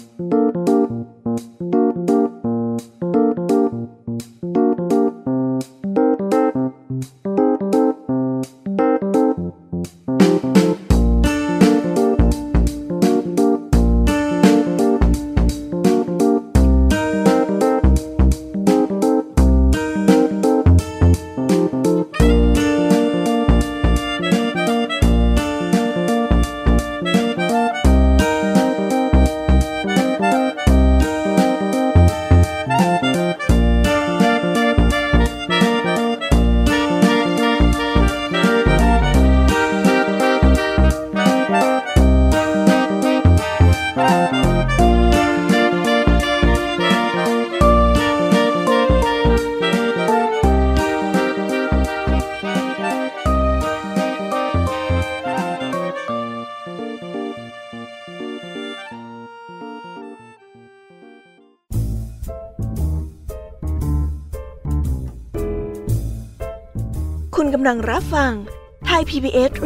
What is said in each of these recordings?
คุณ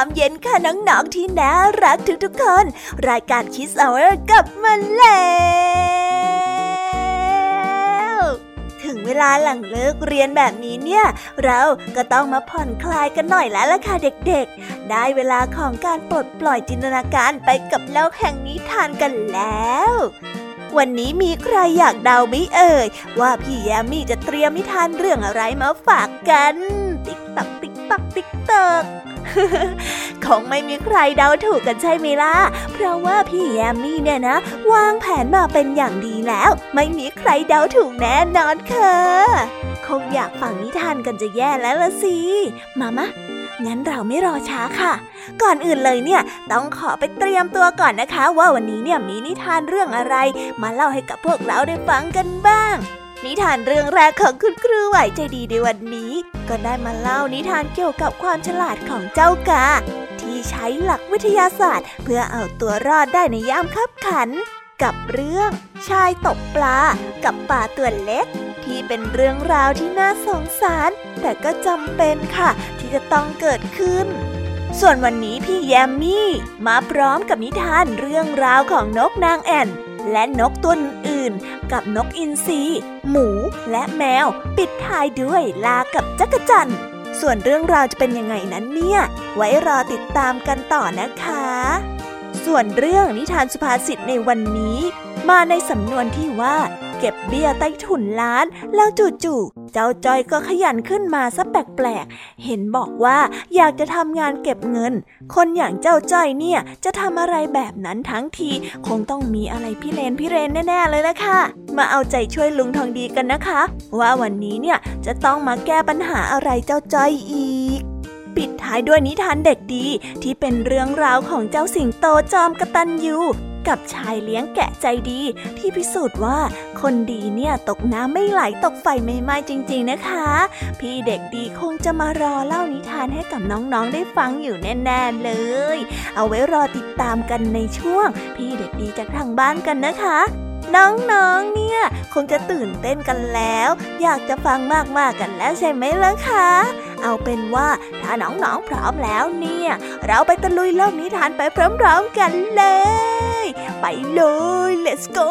ามเย็นค่ะน้องๆที่น่ารักทุกๆคน รายการคิสเอาร์กลับมาแล้วถึงเวลาหลังเลิกเรียนแบบนี้เนี่ย เราก็ต้องมาผ่อนคลายกันหน่อยแล้วล่ะค่ะเด็กๆ ได้เวลาของการปลดปล่อยจินตนาการไปกับโลกแห่งนิทานกันแล้ววันนี้มีใครอยากเดาไม่เอ่ย ว่าพี่แยมมี่จะเตรียมนิทานเรื่องอะไรมาฝากกัน ติ๊กตักติ๊กตักติ๊กตัก คงไม่มีใครเดาถูกกันใช่ไหมล่ะ เพราะว่าพี่แยมมี่เนี่ยนะ วางแผนมาเป็นอย่างดีแล้ว ไม่มีใครเดาถูกแน่นอนค่ะ คงอยากฟังนิทานกันจะแย่แล้วละสิ มามะงั้นเราไม่รอช้าค่ะ ก่อนอื่นเลยเนี่ย ต้องขอไปเตรียมตัวก่อนนะคะ ว่าวันนี้เนี่ยมีนิทานเรื่องอะไร มาเล่าให้กับพวกเราได้ฟังกันบ้าง นิทานเรื่องแรกของคุณครูไหวใจดีในวันนี้ ก็ได้มาเล่านิทานเกี่ยวกับความฉลาดของเจ้ากา ที่ใช้หลักวิทยาศาสตร์ เพื่อเอาตัวรอดได้ในยามคับขัน กับเรื่องชายตกปลากับปลาตัวเล็ก ที่เป็นเรื่องราวที่น่าสงสาร แต่ก็จำเป็นค่ะ ที่จะต้องเกิดขึ้นส่วนวันนี้พี่แยมมี่ มาพร้อมกับนิทานเรื่องราวของนกนางแอ่น และนกตัวอื่นกับนกอินทรีหมูและแมว ปิดท้ายด้วยลากับจักรจันส่วนเรื่องราวจะเป็นยังไงนั้นเนี่ย ไว้รอติดตามกันต่อนะคะ ส่วนเรื่องนิทานสุภาษิตในวันนี้ มาในสำนวนที่ว่า เก็บเบี้ยใต้ถุนล้าน แล้วจู่ๆ เจ้าจอยก็ขยันขึ้นมาซะแปลกๆ เห็นบอกว่าอยากจะทำงานเก็บเงิน คนอย่างเจ้าจอยเนี่ยจะทำอะไรแบบนั้นทั้งที คงต้องมีอะไรพี่เลนพี่เรนแน่ๆเลยละค่ะ มาเอาใจช่วยลุงทองดีกันนะคะ ว่าวันนี้เนี่ยจะต้องมาแก้ปัญหาอะไรเจ้าจอยอีกปิดท้ายด้วยนิทานเด็กดีที่เป็นเรื่องราวของเจ้าสิงโตจอมกระตันยู กับชายเลี้ยงแกะใจดี ที่พิสูจน์ว่าคนดีเนี่ยตกน้ำไม่ไหลตกไฟไม่ไหม้จริง ๆนะคะ พี่เด็กดีคงจะมารอเล่านิทานให้กับน้องๆได้ฟังอยู่แน่ๆเลย เอาไว้รอติดตามกันในช่วง พี่เด็กดีจากทางบ้านกันนะคะ น้องๆ เนี่ย คงจะตื่นเต้นกันแล้ว อยากจะฟังมากๆกันแล้วใช่ไหมล่ะคะ เอาเป็นว่าถ้าน้องๆพร้อมแล้วเนี่ย เราไปตะลุยโลกนิทานไปพร้อมๆกันเลย ไปเลย let's go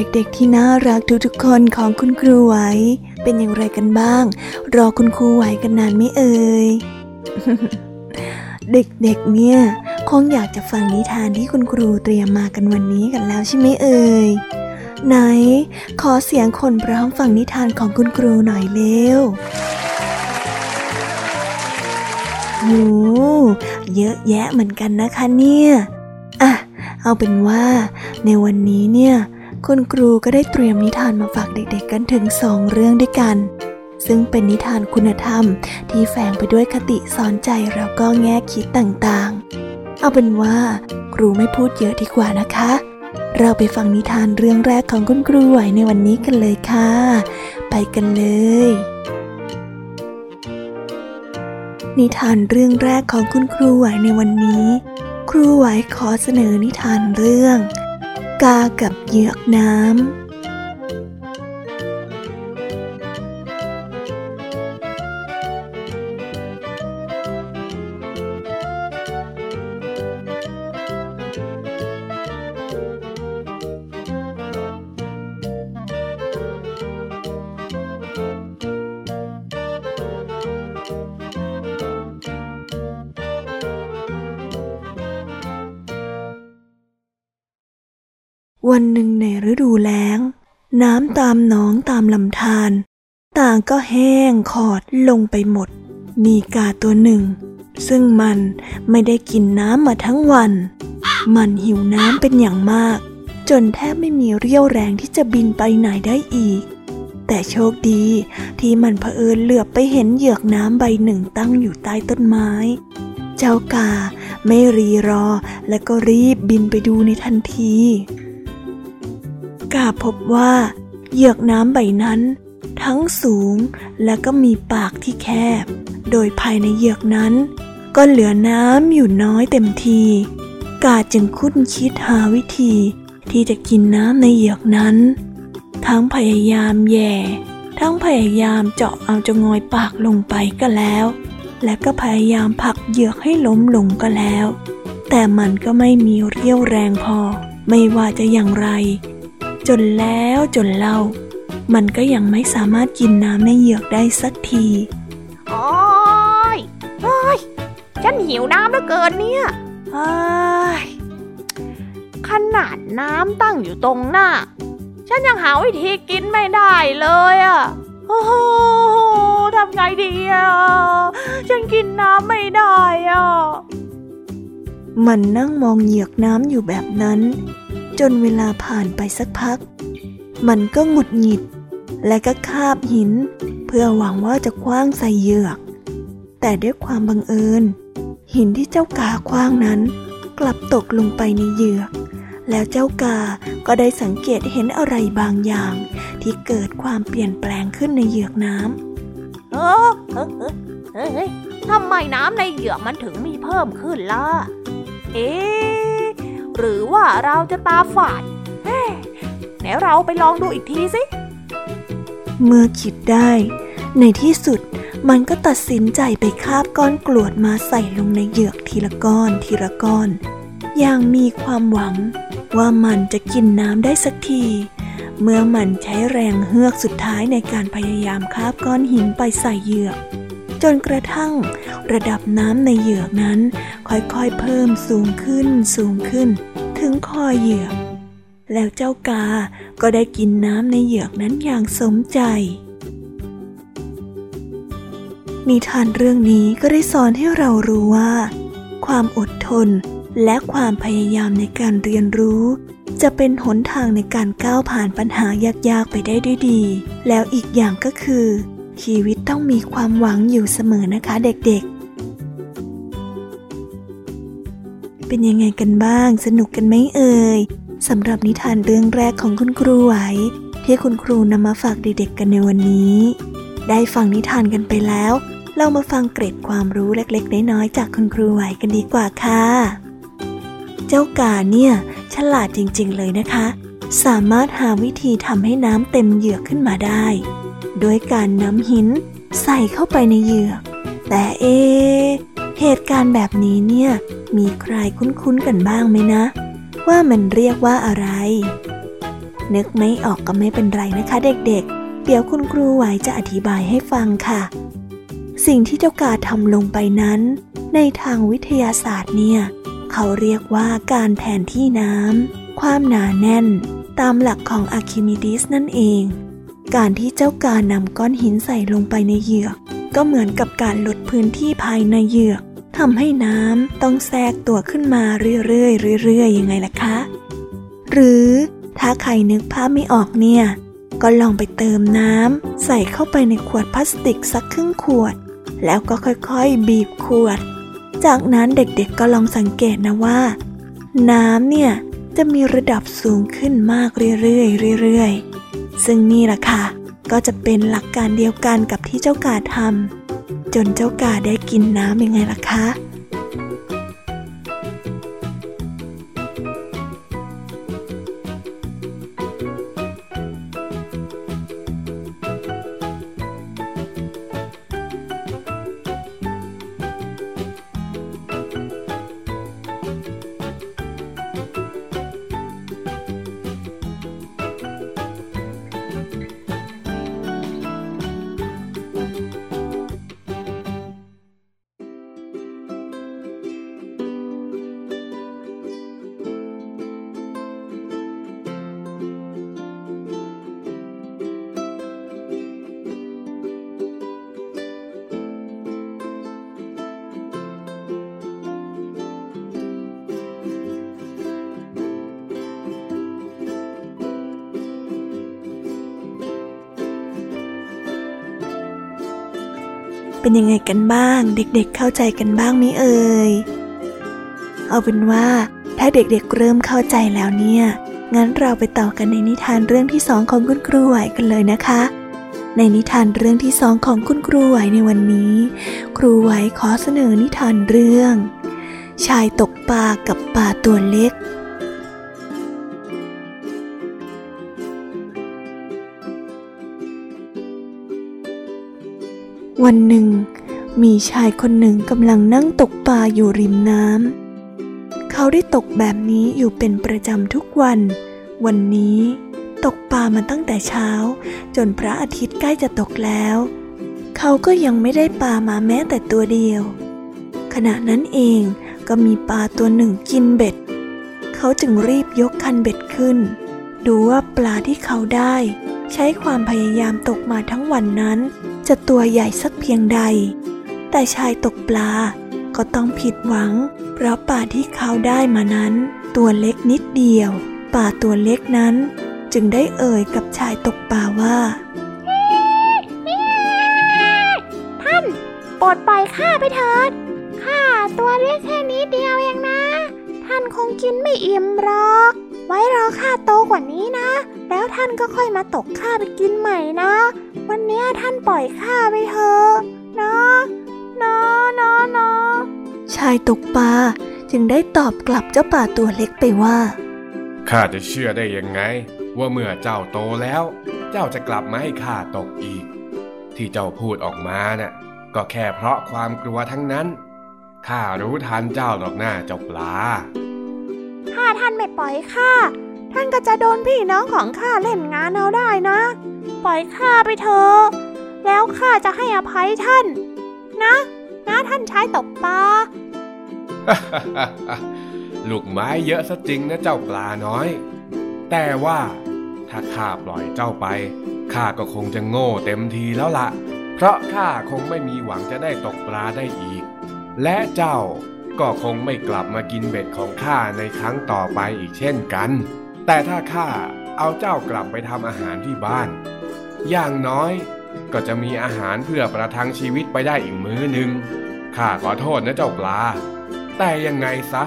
เด็กๆที่น่ารักทุกๆคนของคุณครูไหว เป็นอย่างไรกันบ้าง รอคุณครูไหวกันนานไม่เอ่ย เด็กๆเนี่ย คงอยากจะฟังนิทานที่คุณครูเตรียมมากันวันนี้กันแล้วใช่ไหมเอ่ย ไหน ขอเสียงคนพร้อมฟังนิทานของคุณครูหน่อยเร็วโอ้เยอะแยะเหมือนกันนะคะเนี่ย อะ เอาเป็นว่าในวันนี้เนี่ย คุณครูก็ได้เตรียมนิทานมาฝากเด็กๆกันถึงสองเรื่องด้วยกัน ซึ่งเป็นนิทานคุณธรรมที่แฝงไปด้วยคติสอนใจแล้วก็แง่คิดต่างๆ เอาเป็นว่า ครูไม่พูดเยอะดีกว่านะคะ เราไปฟังนิทานเรื่องแรกของคุณครูไหวในวันนี้กันเลยค่ะ ไปกันเลย นิทานเรื่องแรกของคุณครูไหวในวันนี้ ครูไหวขอเสนอนิทานเรื่อง กากับเหยือกน้ำามหนองตามลำธารต่างก็แห้งขอดลงไปหมด มีกาตัวหนึ่ง ซึ่งมันไม่ได้กินน้ำมาทั้งวัน มันหิวน้ำเป็นอย่างมาก จนแทบไม่มีเรี่ยวแรงที่จะบินไปไหนได้อีก แต่โชคดีที่มันเผอิญเหลือบไปเห็นเหยือกน้ำใบหนึ่งตั้งอยู่ใต้ต้นไม้ เจ้ากาไม่รีรอและก็รีบบินไปดูในทันที กาพบว่า เหยือกน้ำใบนั้น ทั้งสูงและก็มีปากที่แคบ โดยภายในเหยือกนั้น ก็เหลือน้ำอยู่น้อยเต็มที กาจึงคุ้นคิดหาวิธี ที่จะกินน้ำในเหยือกนั้น ทั้งพยายามแย่ ทั้งพยายามเจาะเอาจะงอยปากลงไปก็แล้ว และก็พยายามผลักเหยือกให้ล้มลงก็แล้ว แต่มันก็ไม่มีเรี่ยวแรงพอไม่ว่าจะอย่างไร จนแล้วจนเล่า มันก็ยังไม่สามารถกินน้ำในเหยือกได้สักที โอ้ยเฮ้ยฉันหิวน้ำเหลือเกินเนี่ยเฮ้ยขนาดน้ำตั้งอยู่ตรงหน้า ฉันยังหาวิธีกินไม่ได้เลยอะโอ้โหทำไงดีอะ ฉันกินน้ำไม่ได้อะ มันนั่งมองเหยือกน้ำอยู่แบบนั้น จนเวลาผ่านไปสักพัก มันก็หงุดหงิด และก็คาบหิน เพื่อหวังว่าจะคว้างใส่เหยือก แต่ด้วยความบังเอิญ หินที่เจ้ากาคว้างนั้น กลับตกลงไปในเหยือก แล้วเจ้ากาก็ได้สังเกตเห็นอะไรบางอย่าง ที่เกิดความเปลี่ยนแปลงขึ้นในเหยือกน้ำเออเฮ้ยทำไมน้ำในเหยือกมันถึงมีเพิ่มขึ้นล่ะ เอ๊ หรือว่าเราจะตาฝาดไหนเราไปลองดูอีกทีสิ เมื่อคิดได้ ในที่สุดมันก็ตัดสินใจไปคาบก้อนกรวดมาใส่ลงในเหยือกทีละก้อนทีละก้อน อย่างมีความหวังว่ามันจะกินน้ำได้สักที เมื่อมันใช้แรงเฮือกสุดท้ายในการพยายามคาบก้อนหินไปใส่เหยือก จนกระทั่ง ระดับน้ำในเหยือกนั้น ค่อยๆเพิ่มสูงขึ้นสูงขึ้น ถึงคอเหยือก แล้วเจ้ากาก็ได้กินน้ำในเหยือกนั้นอย่างสมใจ นิทานเรื่องนี้ก็ได้สอนให้เรารู้ว่า ความอดทนและความพยายามในการเรียนรู้ จะเป็นหนทางในการก้าวผ่านปัญหายากๆไปได้ด้วยดี แล้วอีกอย่างก็คือ ชีวิตต้องมีความหวังอยู่เสมอนะคะเด็กๆ เป็นยังไงกันบ้าง สนุกกันไหมเอ่ยสำหรับนิทานเรื่องแรกของคุณครูไหว ที่คุณครูนำมาฝากเด็กๆกันในวันนี้ ได้ฟังนิทานกันไปแล้ว เรามาฟังเกร็ดความรู้เล็กๆน้อยๆจากคุณครูไหวกันดีกว่าค่ะ เจ้ากาเนี่ยฉลาดจริงๆเลยนะคะ สามารถหาวิธีทำให้น้ำเต็มเหยือกขึ้นมาได้ โดยการนำหินใส่เข้าไปในเหยือก แต่เอ เหตุการณ์แบบนี้เนี่ย มีใครคุ้นๆกันบ้างไหมนะ ว่ามันเรียกว่าอะไร นึกไม่ออกก็ไม่เป็นไรนะคะเด็กๆ เดี๋ยวคุณครูไหวจะอธิบายให้ฟังค่ะ สิ่งที่เจ้ากาทำลงไปนั้น ในทางวิทยาศาสตร์เนี่ย เขาเรียกว่าการแทนที่น้ำความหนาแน่น ตามหลักของอะคิมิดิสนั่นเอง การที่เจ้าการนำก้อนหินใส่ลงไปในเหยือก ก็เหมือนกับการลดพื้นที่ภายในเหยือกทำให้น้ำต้องแทรกตัวขึ้นมาเรื่อยๆเรื่อยๆยังไงล่ะคะ หรือถ้าใครนึกภาพไม่ออกเนี่ย ก็ลองไปเติมน้ำใส่เข้าไปในขวดพลาสติกสักครึ่งขวด แล้วก็ค่อยๆ บีบขวด จากนั้นเด็กๆก็ลองสังเกตนะว่า น้ำเนี่ยจะมีระดับสูงขึ้นมากเรื่อยๆเรื่อยๆ ซึ่งนี่แหละค่ะ ก็จะเป็นหลักการเดียวกันกับที่เจ้ากาทำจนเจ้ากาได้กินน้ำยังไงล่ะคะ เป็นยังไงกันบ้าง เด็กๆเข้าใจกันบ้างไหมเอ่ย เอาเป็นว่าถ้าเด็กๆเริ่มเข้าใจแล้วเนี่ย งั้นเราไปต่อกันในนิทานเรื่องที่สองของคุณครูไหวกันเลยนะคะ ในนิทานเรื่องที่สองของคุณครูไหวในวันนี้ ครูไหวขอเสนอนิทานเรื่อง ชายตกปลากับปลาตัวเล็ก วันหนึ่ง มีชายคนหนึ่งกำลังนั่งตกปลาอยู่ริมน้ำ เขาได้ตกแบบนี้อยู่เป็นประจำทุกวัน วันนี้ ตกปลามาตั้งแต่เช้า จนพระอาทิตย์ใกล้จะตกแล้ว เขาก็ยังไม่ได้ปลามาแม้แต่ตัวเดียว ขณะนั้นเองก็มีปลาตัวหนึ่งกินเบ็ด เขาจึงรีบยกคันเบ็ดขึ้น ดูว่าปลาที่เขาได้ ใช้ความพยายามตกมาทั้งวันนั้น จะตัวใหญ่สักเพียงใด แต่ชายตกปลาก็ต้องผิดหวัง เพราะป่าที่เขาได้มานั้น ตัวเล็กนิดเดียว ป่าตัวเล็กนั้น จึงได้เอ่ยกับชายตกปลาว่าท่านปลดปล่อยข้าไปเถิดข้าตัวเล็กแค่นี้เดียวเองนะ ท่านคงกินไม่อิ่มหรอก ไว้รอข้าโตกว่านี้นะ แล้วท่านก็ค่อยมาตกข้าไปกินใหม่นะ วันนี้ท่านปล่อยข้าไปเถอะนะนะนะนะชายตกปลาจึงได้ตอบกลับเจ้าป่าตัวเล็กไปว่า ข้าจะเชื่อได้ยังไง ว่าเมื่อเจ้าโตแล้ว เจ้าจะกลับมาให้ข้าตกอีก ที่เจ้าพูดออกมานะ่ะก็แค่เพราะความกลัวทั้งนั้น ข้ารู้ทันเจ้าหรอกหน้าเจ้าปลา ถ้าท่านไม่ปล่อยข้า ท่านก็จะโดนพี่น้องของข้าเล่นงานเอาได้นะ ปล่อยข้าไปเถอะแล้วข้าจะให้อภัยท่าน นะ นะท่านชายตกปลาลูกไม้เยอะซะจริงนะเจ้าปลาน้อย แต่ว่าถ้าข้าปล่อยเจ้าไปข้าก็คงจะโง่เต็มทีแล้วละเพราะข้าคงไม่มีหวังจะได้ตกปลาได้อีก และเจ้าก็คงไม่กลับมากินเบ็ดของข้าในครั้งต่อไปอีกเช่นกัน แต่ถ้าข้าเอาเจ้ากลับไปทำอาหารที่บ้าน อย่างน้อยก็จะมีอาหารเพื่อประทังชีวิตไปได้อีกมื้อหนึ่งข้าขอโทษนะเจ้าปลา แต่ยังไงซะ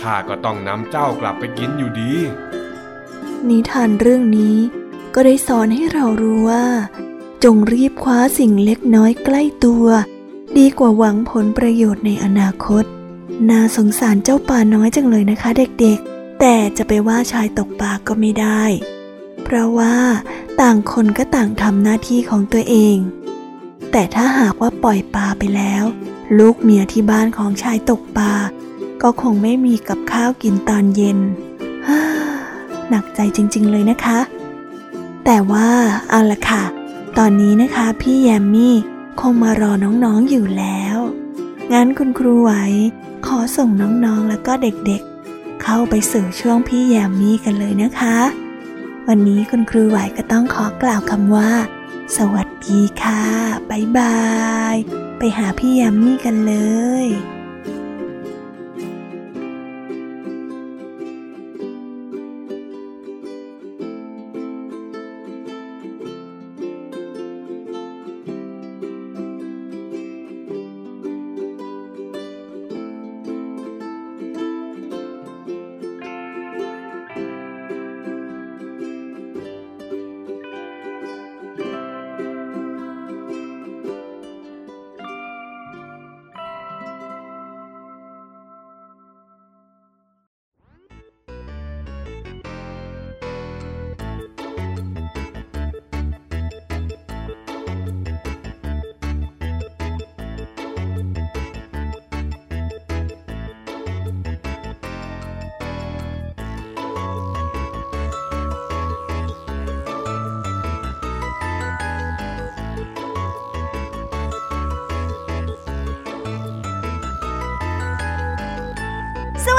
ข้าก็ต้องนำเจ้ากลับไปกินอยู่ดี นิทานเรื่องนี้ก็ได้สอนให้เรารู้ว่า จงรีบคว้าสิ่งเล็กน้อยใกล้ตัว ดีกว่าหวังผลประโยชน์ในอนาคต น่าสงสารเจ้าป่าน้อยจังเลยนะคะเด็กๆ แต่จะไปว่าชายตกปลาก็ไม่ได้ เพราะว่าต่างคนก็ต่างทำหน้าที่ของตัวเอง แต่ถ้าหากว่าปล่อยปลาไปแล้ว ลูกเมียที่บ้านของชายตกปลาก็คงไม่มีกับข้าวกินตอนเย็นหนักใจจริง ๆ เลยนะคะ แต่ว่าเอาละค่ะ ตอนนี้นะคะพี่แยมมี่คงมารอน้องๆอยู่แล้ว งั้นคุณครูไหวขอส่งน้องๆแล้วก็เด็กๆ เข้าไปสู่ช่วงพี่แยมมี่กันเลยนะคะ วันนี้คุณครูไหวก็ต้องขอกล่าวคำว่า สวัสดีค่ะบ๊ายบาย ไปหาพี่ยมมี่กันเลย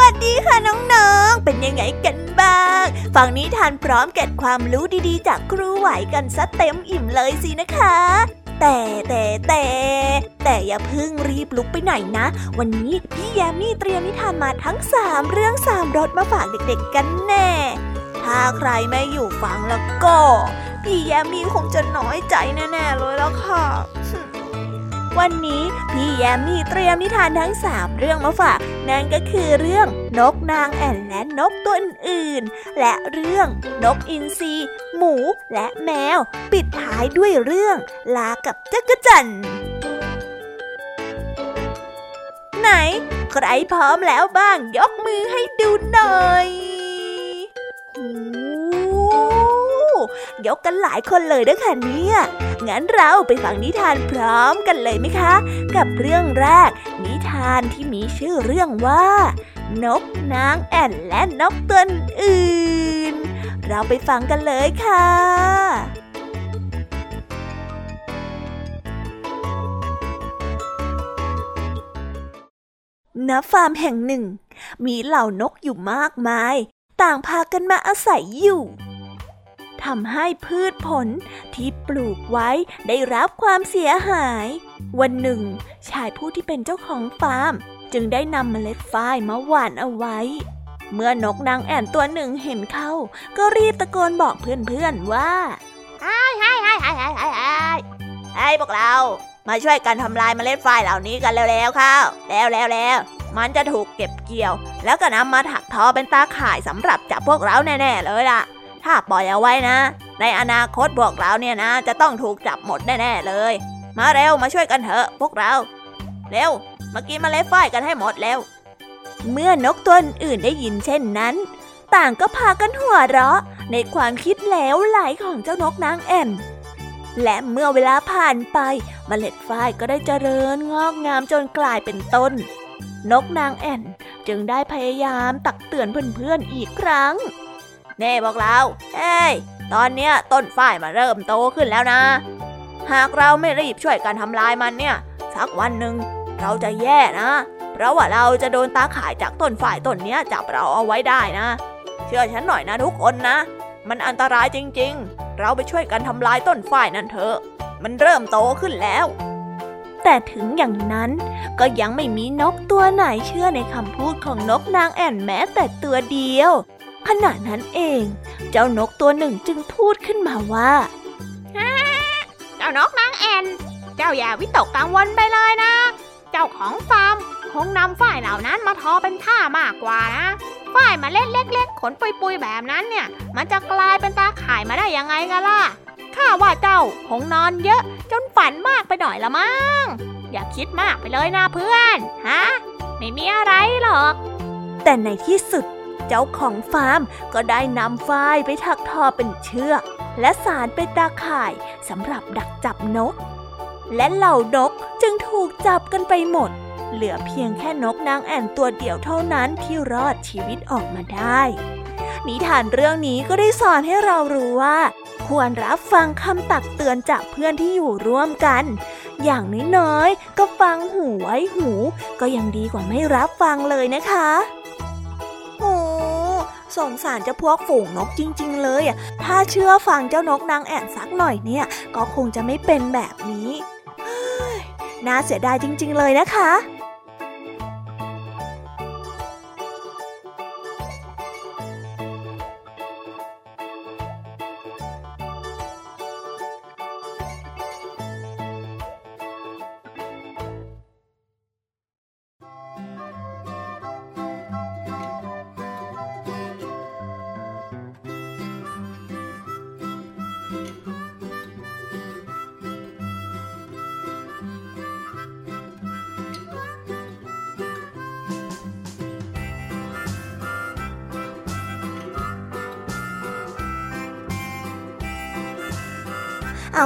วัสดีค่ะน้องๆ เป็นยังไงกันบ้าง ฟังนิทานพร้อมเก็บความรู้ดีๆ จากครูไหวกันซะเต็มอิ่มเลยสินะคะ แต่แต่แต่แต่อย่าเพิ่งรีบลุกไปไหนนะ วันนี้พี่แยมมี่เตรียมนิทานมาทั้ง3เรื่อง3รสมาฝากเด็กๆ กันแน่ ถ้าใครไม่อยู่ฟังแล้วก็ พี่แยมมี่คงจะน้อยใจแน่ๆเลยแล้วค่ะ วันนี้พี่แยมมี่เตรียมนิทานทั้งสามเรื่องมาฝาก นั่นก็คือเรื่องนกนางแอ่นและนกตัวอื่นๆ และเรื่องนกอินทรีหมูและแมว ปิดท้ายด้วยเรื่อง ลากับจักรจันไหน ใครพร้อมแล้วบ้างยกมือให้ดูหน่อยโอ้ ยกกันหลายคนเลยด้วยค่ะเนี่ย งั้นเราไปฟังนิทานพร้อมกันเลยไหมคะ กับเรื่องแรก นิทานที่มีชื่อเรื่องว่า นกนางแอ่นและนกตัวอื่น เราไปฟังกันเลยค่ะณฟาร์มแห่งหนึ่ง มีเหล่านกอยู่มากมาย ต่างพากันมาอาศัยอยู่ ทำให้พืชผลที่ปลูกไว้ได้รับความเสียหาย วันหนึ่ง ชายผู้ที่เป็นเจ้าของฟาร์ม จึงได้นำเมล็ดฝ้ายมาหว่านเอาไว้ เมื่อนกนางแอ่นตัวหนึ่งเห็นเข้าก็รีบตะโกนบอกเพื่อนๆว่าไอ้ไอ้ไอ้ไอ้ไอ้ไอ้ไอ้ไอ้พวกเรา มาช่วยกันทำลายเมล็ดฝ้ายเหล่านี้กันแล้วๆเข้าแล้วแล้วแล้วมันจะถูกเก็บเกี่ยว แล้วก็นำมาถักทอเป็นตาข่ายสำหรับจับพวกเราแน่ๆเลยล่ะ ถ้าปล่อยเอาไว้นะ ในอนาคตพวกเราเนี่ยนะ จะต้องถูกจับหมดแน่ๆเลย มาเร็วมาช่วยกันเถอะพวกเรา เร็วมากินเมล็ดฝ้ายกันให้หมดแล้วเมื่อนกตัวอื่นได้ยินเช่นนั้น ต่างก็พากันหัวเราะ ในความคิดแล้วไหลของเจ้านกนางแอ่นและเมื่อเวลาผ่านไปเมล็ดฝ้ายก็ได้เจริญงอกงามจนกลายเป็นต้น นกนางแอ่นจึงได้พยายามตักเตือนเพื่อนๆอีกครั้ง เน่บอกเราเอ้ย ตอนเนี้ยต้นฝ้ายมาเริ่มโตขึ้นแล้วนะ หากเราไม่รีบช่วยกันทำลายมันเนี่ย สักวันหนึ่งเราจะแย่นะ เพราะว่าเราจะโดนตาข่ายจากต้นฝ่ายต้นเนี้ยจับเราเอาไว้ได้นะ เชื่อฉันหน่อยนะทุกคนนะ มันอันตรายจริง ๆ เราไปช่วยกันทำลายต้นฝ่ายนั่นเถอะ มันเริ่มโตขึ้นแล้ว แต่ถึงอย่างนั้นก็ยังไม่มีนกตัวไหนเชื่อในคำพูดของนกนางแอ่นแม้แต่ตัวเดียว ขณะนั้นเอง เจ้านกตัวหนึ่งจึงพูดขึ้นมาว่าเจ้านกนางแอ่นเจ้าอย่าวิตกกังวลไปเลยนะ เจ้าของฟาร์มคงนำฝ้ายเหล่านั้นมาทอเป็นท่ามากกว่านะฝ้ายมาเล็กเล็กๆขนปุยๆแบบนั้นเนี่ย มันจะกลายเป็นตาข่ายมาได้ยังไงกันล่ะข้าว่าเจ้าคงนอนเยอะ จนฝันมากไปหน่อยละมั้งอย่าคิดมากไปเลยนะเพื่อนฮะไม่มีอะไรหรอก แต่ในที่สุด เจ้าของฟาร์มก็ได้นำฝ้ายไปถักทอเป็นเชือก และสารเป็นตาข่ายสำหรับดักจับนก และเหล่านกจึงถูกจับกันไปหมด เหลือเพียงแค่นกนางแอ่นตัวเดียวเท่านั้นที่รอดชีวิตออกมาได้ นิทานเรื่องนี้ก็ได้สอนให้เรารู้ว่า ควรรับฟังคำตักเตือนจากเพื่อนที่อยู่ร่วมกันอย่างน้อยๆ ก็ฟังหูไว้หู ก็ยังดีกว่าไม่รับฟังเลยนะคะ สงสารเจ้าพวกฝูงนกจริง ๆ เลยอะถ้าเชื่อฟังเจ้านกนางแอ่นสักหน่อยเนี่ย ก็คงจะไม่เป็นแบบนี้น่าเสียดายจริง ๆ เลยนะคะ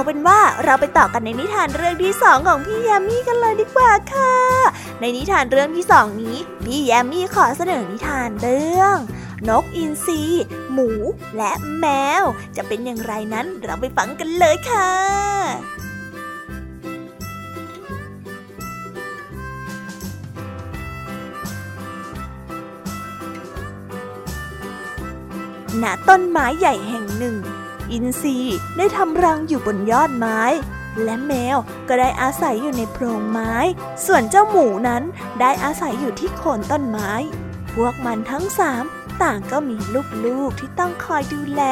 เอาเป็นว่าเราไปต่อกันในนิทานเรื่องที่สองของพี่แยมมี่กันเลยดีกว่าค่ะ ในนิทานเรื่องที่สองนี้ พี่แยมมี่ขอเสนอนิทานเรื่อง นกอินทรีหมู และแมว จะเป็นอย่างไรนั้นเราไปฟังกันเลยค่ะณต้นไม้ใหญ่แห่งหนึ่ง อินทรีได้ทำรังอยู่บนยอดไม้ และแมวก็ได้อาศัยอยู่ในโพรงไม้ ส่วนเจ้าหมูนั้นได้อาศัยอยู่ที่โคนต้นไม้ พวกมันทั้งสามต่างก็มีลูกๆที่ต้องคอยดูแล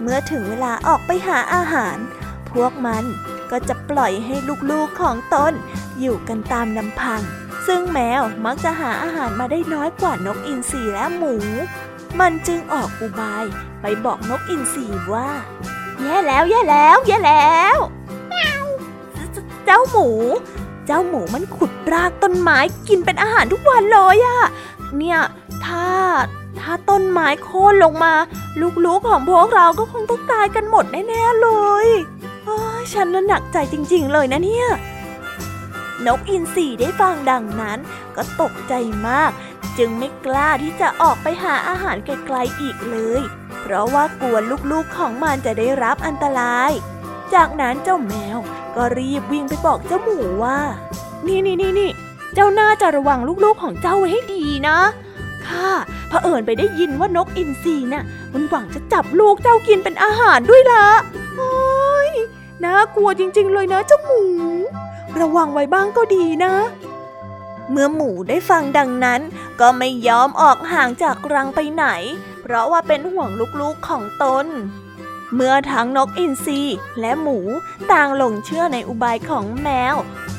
เมื่อถึงเวลาออกไปหาอาหาร พวกมันก็จะปล่อยให้ลูกๆของตนอยู่กันตามลำพัง ซึ่งแมวมักจะหาอาหารมาได้น้อยกว่านกอินทรีและหมู มันจึงออกอุบายไปบอกนกอินทรีว่า แย่แล้วแย่แล้วแย่แล้วเจ้าหมู เจ้าหมูมันขุดรากต้นไม้กินเป็นอาหารทุกวันเลยอะเนี่ย ถ้าถ้าต้นไม้โค่นลงมา ลูกๆของพวกเราก็คงต้องตายกันหมดแน่ๆเลยโอ้ยฉันน่ะหนักใจจริง ๆ เลยนะเนี่ย นกอินทรีได้ฟังดังนั้น ก็ตกใจมาก จึงไม่กล้าที่จะออกไปหาอาหารไกลๆอีกเลย เพราะว่ากลัวลูกๆของมันจะได้รับอันตราย จากนั้นเจ้าแมวก็รีบวิ่งไปบอกเจ้าหมูว่า นี่นี่นี่นี่เจ้าน่าจะระวังลูกๆของเจ้าไว้ให้ดีนะข้าเผอิญไปได้ยินว่านกอินทรีน่ะ มันหวังจะจับลูกเจ้ากินเป็นอาหารด้วยล่ะโอ้ยน่ากลัวจริง ๆ เลยนะเจ้าหมู ระวังไว้บ้างก็ดีนะ เมื่อหมูได้ฟังดังนั้น ก็ไม่ยอมออกห่างจากรังไปไหน เพราะว่าเป็นห่วงลูกๆของตน เมื่อทั้งนกอินทรีและหมูต่างหลงเชื่อในอุบายของแมว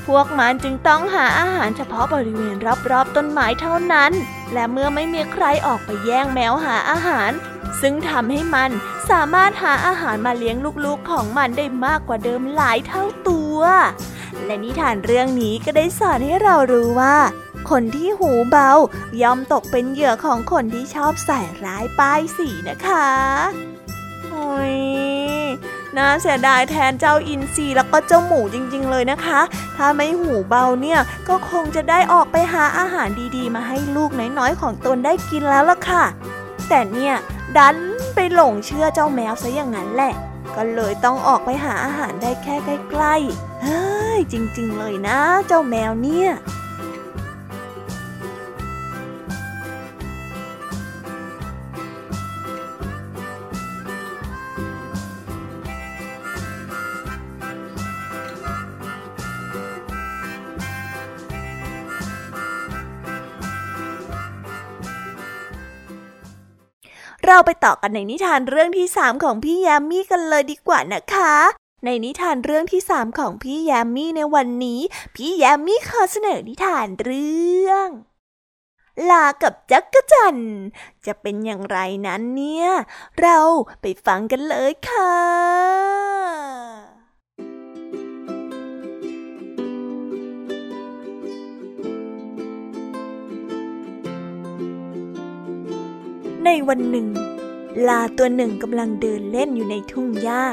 พวกมันจึงต้องหาอาหารเฉพาะบริเวณรอบๆต้นไม้เท่านั้น และเมื่อไม่มีใครออกไปแย่งแมวหาอาหาร ซึ่งทำให้มันสามารถหาอาหารมาเลี้ยงลูกๆของมันได้มากกว่าเดิมหลายเท่าตัว และนิทานเรื่องนี้ก็ได้สอนให้เรารู้ว่า คนที่หูเบาย่อมตกเป็นเหยื่อของคนที่ชอบใส่ร้ายป้ายสีนะคะโอ้ยน่าเสียดายแทนเจ้าอินทรีแล้วก็เจ้าหมูจริง ๆ เลยนะคะ ถ้าไม่หูเบาเนี่ยก็คงจะได้ออกไปหาอาหารดีๆ มาให้ลูกน้อยๆ ของตนได้กินแล้วล่ะค่ะ แต่เนี่ยดันไปหลงเชื่อเจ้าแมวซะอย่างนั้นแหละ ก็เลยต้องออกไปหาอาหารได้แค่ใกล้ๆ เฮ้ยจริง ๆ เลยนะ เจ้าแมวเนี่ยเราไปต่อกันในนิทานเรื่องที่สามของพี่ยามีกันเลยดีกว่านะคะ ในนิทานเรื่องที่สามของพี่ยามี่ในวันนี้ พี่ยามี่ขอเสนอนิทานเรื่อง ลากับจักกะจันจะเป็นอย่างไรนั้นเนี่ย เราไปฟังกันเลยค่ะในวันหนึ่ง ลาตัวหนึ่งกำลังเดินเล่นอยู่ในทุ่งหญ้า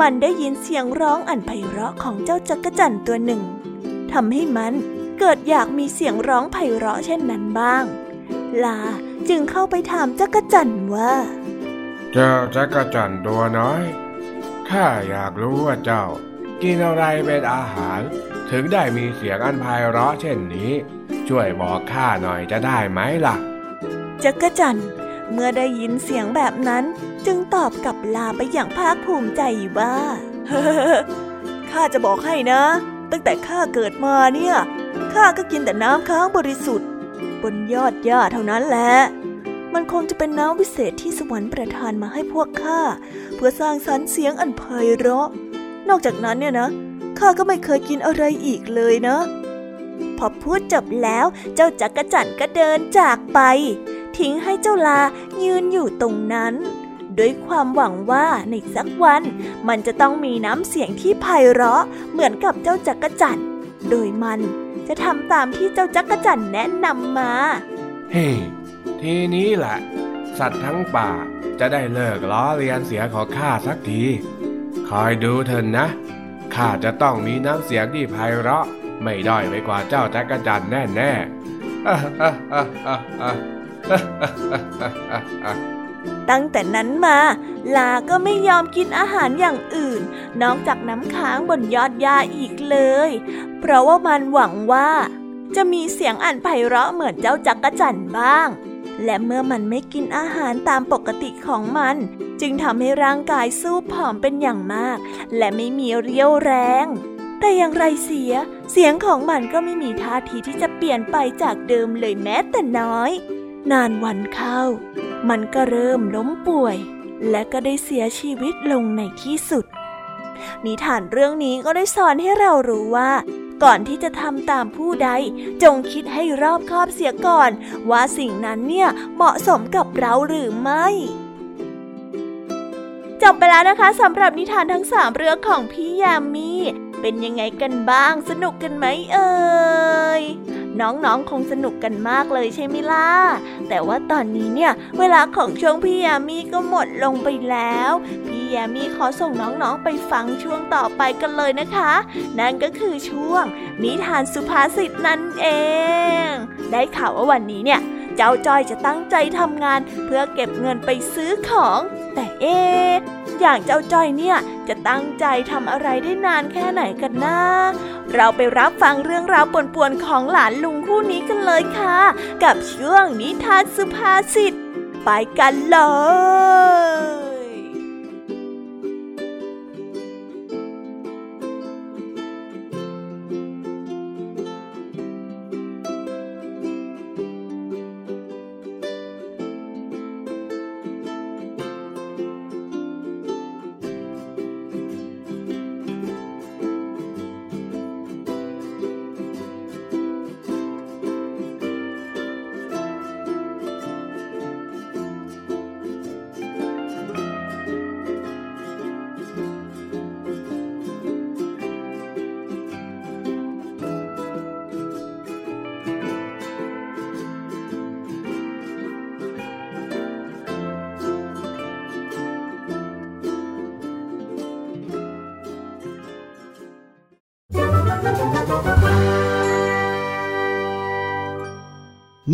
มันได้ยินเสียงร้องอันไพเราะของเจ้าจักรจั่นตัวหนึ่งทำให้มันเกิดอยากมีเสียงร้องไพเราะเช่นนั้นบ้าง ลาจึงเข้าไปถามจักรจั่นว่า เจ้าจักรจั่นตัวน้อย ข้าอยากรู้ว่าเจ้า กินอะไรเป็นอาหาร ถึงได้มีเสียงอันไพเราะเช่นนี้ ช่วยบอกข้าหน่อยจะได้ไหมล่ะจักรจั่นเมื่อได้ยินเสียงแบบนั้น จึงตอบกับลาไปอย่างภาคภูมิใจว่าข้าจะบอกให้นะ ตั้งแต่ข้าเกิดมาเนี่ยข้าก็กินแต่น้ำค้างบริสุทธิ์ บนยอดหญ้าเท่านั้นแหละ มันคงจะเป็นน้ำวิเศษที่สวรรค์ประทานมาให้พวกข้าเพื่อสร้างสรรค์เสียงอันไพเราะ นอกจากนั้นเนี่ยนะข้าก็ไม่เคยกินอะไรอีกเลยนะ พอพูดจบแล้วเจ้าจักรจั่นก็เดินจากไป ทิ้งให้เจ้าลายืนอยู่ตรงนั้น ด้วยความหวังว่าในสักวัน มันจะต้องมีน้ำเสียงที่ไพเราะเหมือนกับเจ้าจักรจั่นโดยมันจะทำตามที่เจ้าจักรจั่นแนะนำมา เฮ้ hey, ทีนี้แหละสัตว์ทั้งป่าจะได้เลิกล้อเลียนเสียของข้าสักที คอยดูเถอะนะข้าจะต้องมีน้ำเสียงที่ไพเราะ ไม่ด้อยไปกว่าเจ้าจักรจันแน่แน่ ตั้งแต่นั้นมาลาก็ไม่ยอมกินอาหารอย่างอื่น นอกจากน้ำค้างบนยอดหญ้าอีกเลย เพราะว่ามันหวังว่า จะมีเสียงอันไพเราะเหมือนเจ้าจักกะจั่นบ้าง และเมื่อมันไม่กินอาหารตามปกติของมัน จึงทำให้ร่างกายสู้ผอมเป็นอย่างมาก และไม่มีเรี่ยวแรง แต่อย่างไรเสีย เสียงของมันก็ไม่มีท่าทีที่จะเปลี่ยนไปจากเดิมเลยแม้แต่น้อย นานวันเข้า มันก็เริ่มล้มป่วย และก็ได้เสียชีวิตลงในที่สุด นิทานเรื่องนี้ก็ได้สอนให้เรารู้ว่า ก่อนที่จะทำตามผู้ใด จงคิดให้รอบคอบเสียก่อน ว่าสิ่งนั้นเนี่ยเหมาะสมกับเราหรือไม่จบไปแล้วนะคะสำหรับนิทานทั้งสามเรื่องของพี่ยามี เป็นยังไงกันบ้าง สนุกกันไหมเอ่ย น้องๆคงสนุกกันมากเลยใช่ไหมล่ะ แต่ว่าตอนนี้เนี่ย เวลาของช่วงพี่ยามีก็หมดลงไปแล้ว พี่ยามีขอส่งน้องๆไปฟังช่วงต่อไปกันเลยนะคะ นั่นก็คือช่วง นิทานสุภาษิตนั่นเอง ได้ข่าวว่าวันนี้เนี่ยเจ้าจ้อยจะตั้งใจทำงาน เพื่อเก็บเงินไปซื้อของ แต่เอ๊ อย่างเจ้าจ้อยเนี่ยจะตั้งใจทำอะไรได้นานแค่ไหนกันนะ เราไปรับฟังเรื่องราวป่วนๆของหลานลุงคู่นี้กันเลยค่ะ กับช่วงนิทานสุภาษิตไปกันเลย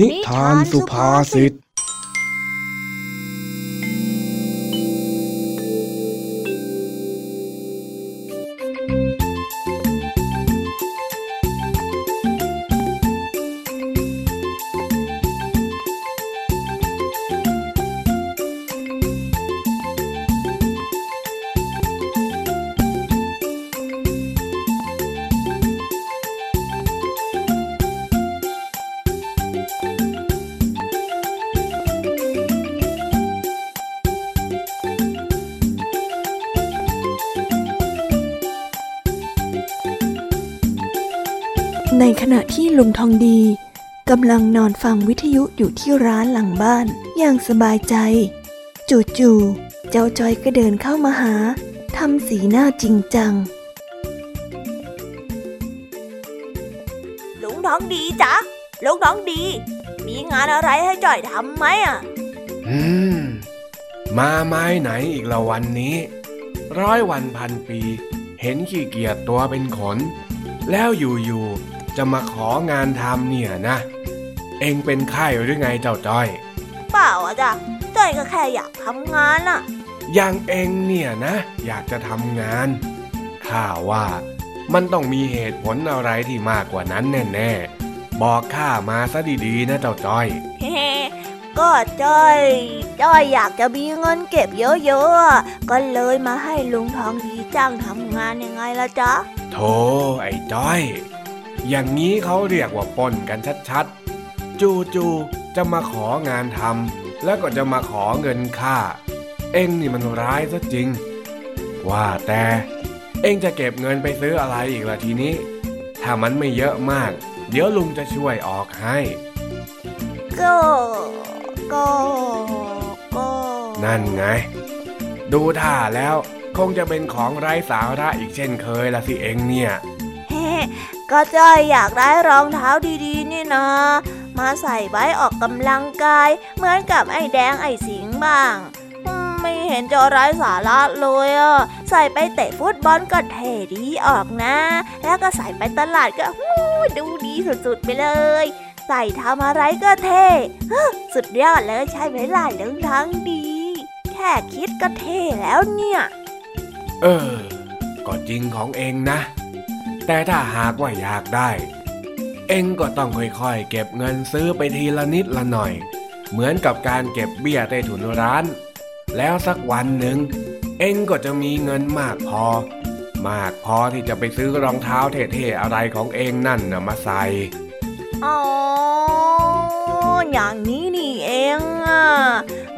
นิทานสุภาษิต กำลังนอนฟังวิทยุอยู่ที่ร้านหลังบ้าน อย่างสบายใจ จู่ๆเจ้าจอยก็เดินเข้ามาหาทำสีหน้าจริงจังลุงทองดีจ๊ะลุงทองดี มีงานอะไรให้จอยทำไหมอะ อืม มาไม้ไหนอีกละวันนี้ ร้อยวันพันปี เห็นขี้เกียจตัวเป็นขน แล้วอยู่ๆ จะมาของานทำเนี่ยนะ เองเป็นไข้หรือไงเจ้าจ้อยเปล่าอะจ้ะจอยก็แค่อยากทำงานอะอย่างเองเนี่ยนะ อยากจะทำงานข้าว่ามันต้องมีเหตุผลอะไรที่มากกว่านั้นแน่ๆ บอกข้ามาซะดีๆ นะเจ้าจ้อย เฮ้ก็จ้อยจ้อยอยากจะมีเงินเก็บเยอะๆอะก็เลยมาให้ลุงทองดีจ้างทำงานยังไงล่ะจ๊ะ โธ่ไอ้จ้อย อย่างนี้เขาเรียกว่าปล้นกันชัดๆ จู่ๆจะมาของานทำแล้วก็จะมาขอเงินค่า เอ็งนี่มันร้ายซะจริง ว่าแต่เอ็งจะเก็บเงินไปซื้ออะไรอีกล่ะทีนี้ ถ้ามันไม่เยอะมาก เดี๋ยวลุงจะช่วยออกให้ก็ก็ก็นั่นไง ดูท่าแล้วคงจะเป็นของไร้สาระอีกเช่นเคยละสิเอ็งเนี่ยเฮ้ ก็จ้อยอยากได้รองเท้าดีๆ นี่นะมาใส่ไว้ออกกำลังกาย เหมือนกับไอ้แดงไอ้สิงบ้าง ไม่เห็นจะไร้สาระเลยอะใส่ไปเตะฟุตบอลก็เท่ดีออกนะ แล้วก็ใส่ไปตลาดก็ดูดีสุดๆไปเลย ใส่ทำอะไรก็เท่สุดยอดเลยใช่ไหมล่ะเรื่องทั้งดี แค่คิดก็เท่แล้วเนี่ย เออ ก็จริงของเองนะ แต่ถ้าหากว่าอยากได้ เองก็ต้องค่อยๆ เก็บเงินซื้อไปทีละนิดละหน่อย เหมือนกับการเก็บเบี้ยใต้ถุนร้าน แล้วสักวันหนึ่ง เองก็จะมีเงินมากพอ มากพอที่จะไปซื้อรองเท้าเท่ๆอะไรของเองนั่นนะมาใส่อ๋ออย่างนี้นี่เองอะ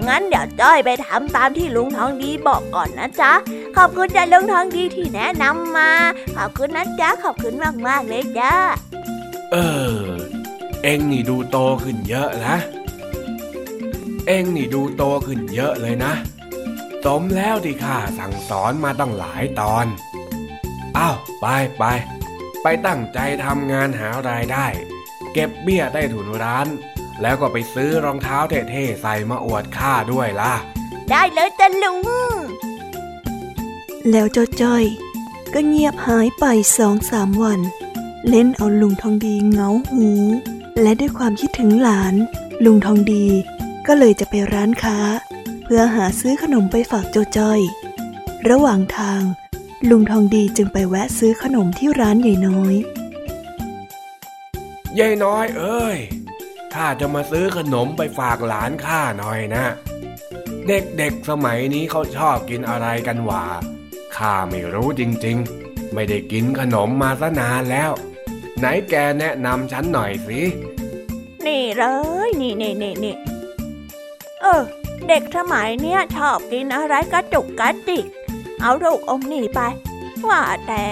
งั้นเดี๋ยวจ้อยไปทำตามที่ลุงทองดีบอกก่อนนะจ๊ะ ขอบคุณจ้ะลุงทองดีที่แนะนำมา ขอบคุณนะจ๊ะขอบคุณมากๆเลยจ้าเออ เองนี่ดูโตขึ้นเยอะนะ เองนี่ดูโตขึ้นเยอะเลยนะ สมแล้วที่ข้าสั่งสอนมาตั้งหลายตอน อ้าวไปไปไปตั้งใจทำงานหารายได้ เก็บเบี้ยใต้ถุนร้าน แล้วก็ไปซื้อรองเท้าเท่ๆใส่มาอวดข้าด้วยล่ะ ได้เลยจ้ะลุง แล้วเจ้าจ้อย ก็เงียบหายไปสองสามวัน เล่นเอาลุงทองดีเหงาหู และด้วยความคิดถึงหลาน ลุงทองดีก็เลยจะไปร้านค้า เพื่อหาซื้อขนมไปฝากเจ้าจ้อย ระหว่างทาง ลุงทองดีจึงไปแวะซื้อขนมที่ร้านใหญ่น้อยยายน้อยเอ้ย ข้าจะมาซื้อขนมไปฝากหลานข้าหน่อยนะ เด็กๆสมัยนี้เขาชอบกินอะไรกันหว่าข้าไม่รู้จริงๆ ไม่ได้กินขนมมาซะนานแล้ว ไหนแกแนะนำฉันหน่อยสินี่เลยนี่นี่นี่นี่เออ เด็กสมัยเนี้ยชอบกินอะไรกระจุกกระจิก เอาลูกอมนี่ไป ว่าแต่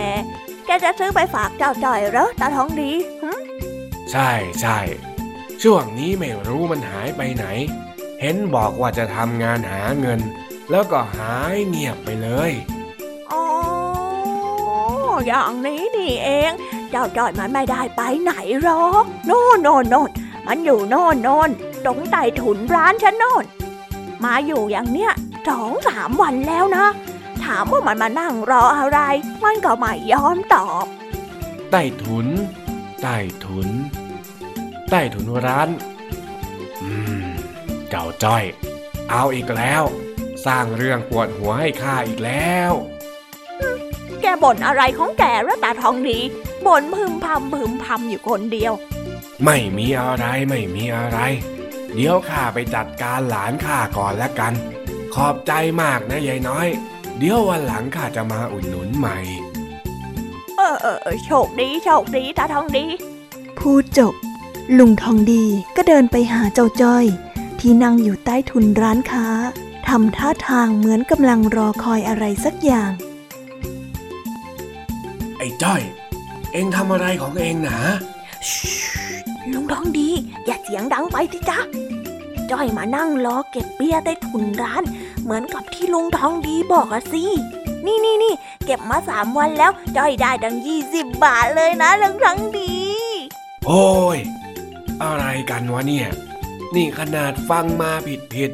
แกจะซื้อไปฝากเจ้าจ่อยเหรอตาท้องดีหึใช่ใช่ ช่วงนี้ไม่รู้มันหายไปไหน เห็นบอกว่าจะทำงานหาเงิน แล้วก็หายเงียบไปเลยอ๋ออย่างนี้นี่เอง เจ้าจ่อยมันไม่ได้ไปไหนหรอกโน่นโน่นโน่นมันอยู่โน่นโน่นตรงใต้ถุนร้านฉันโน่นมาอยู่อย่างเนี้ยสองสามวันแล้วนะ ถามว่ามันมานั่งรออะไร มันก็ไม่ยอมตอบ ใต้ถุน ใต้ถุน ใต้ถุนร้าน อืม เจ้าจ้อย เอาอีกแล้ว สร้างเรื่องปวดหัวให้ข้าอีกแล้ว แกบ่นอะไรของแกระตาทองดีบ่นพึมพำพึมพำอยู่คนเดียว ไม่มีอะไรไม่มีอะไร เดี๋ยวข้าไปจัดการหลานข้าก่อนแล้วกัน ขอบใจมากนะยายน้อย เดี๋ยววันหลังข้าจะมาอุดหนุนใหม่ เออเออเออโชคดีโชคดีตาทองดี พูดจบ ลุงทองดีก็เดินไปหาเจ้าจ้อย ที่นั่งอยู่ใต้ทุนร้านค้าทำท่าทางเหมือนกำลังรอคอยอะไรสักอย่าง ไอ้จ้อย เอ็งทำอะไรของเอ็งนะลุงทองดี อย่าเสียงดังไปสิจ๊ะจ้อยมานั่งรอเก็บเบี้ยใต้ถุนร้าน เหมือนกับที่ลุงทองดีบอกอะสิ นี่นี่นี่เก็บมาสามวันแล้ว จ้อยได้ดังยี่สิบบาทเลยนะลุงทองดี โอ้ย อะไรกันวะเนี่ย นี่ขนาดฟังมาผิดผิด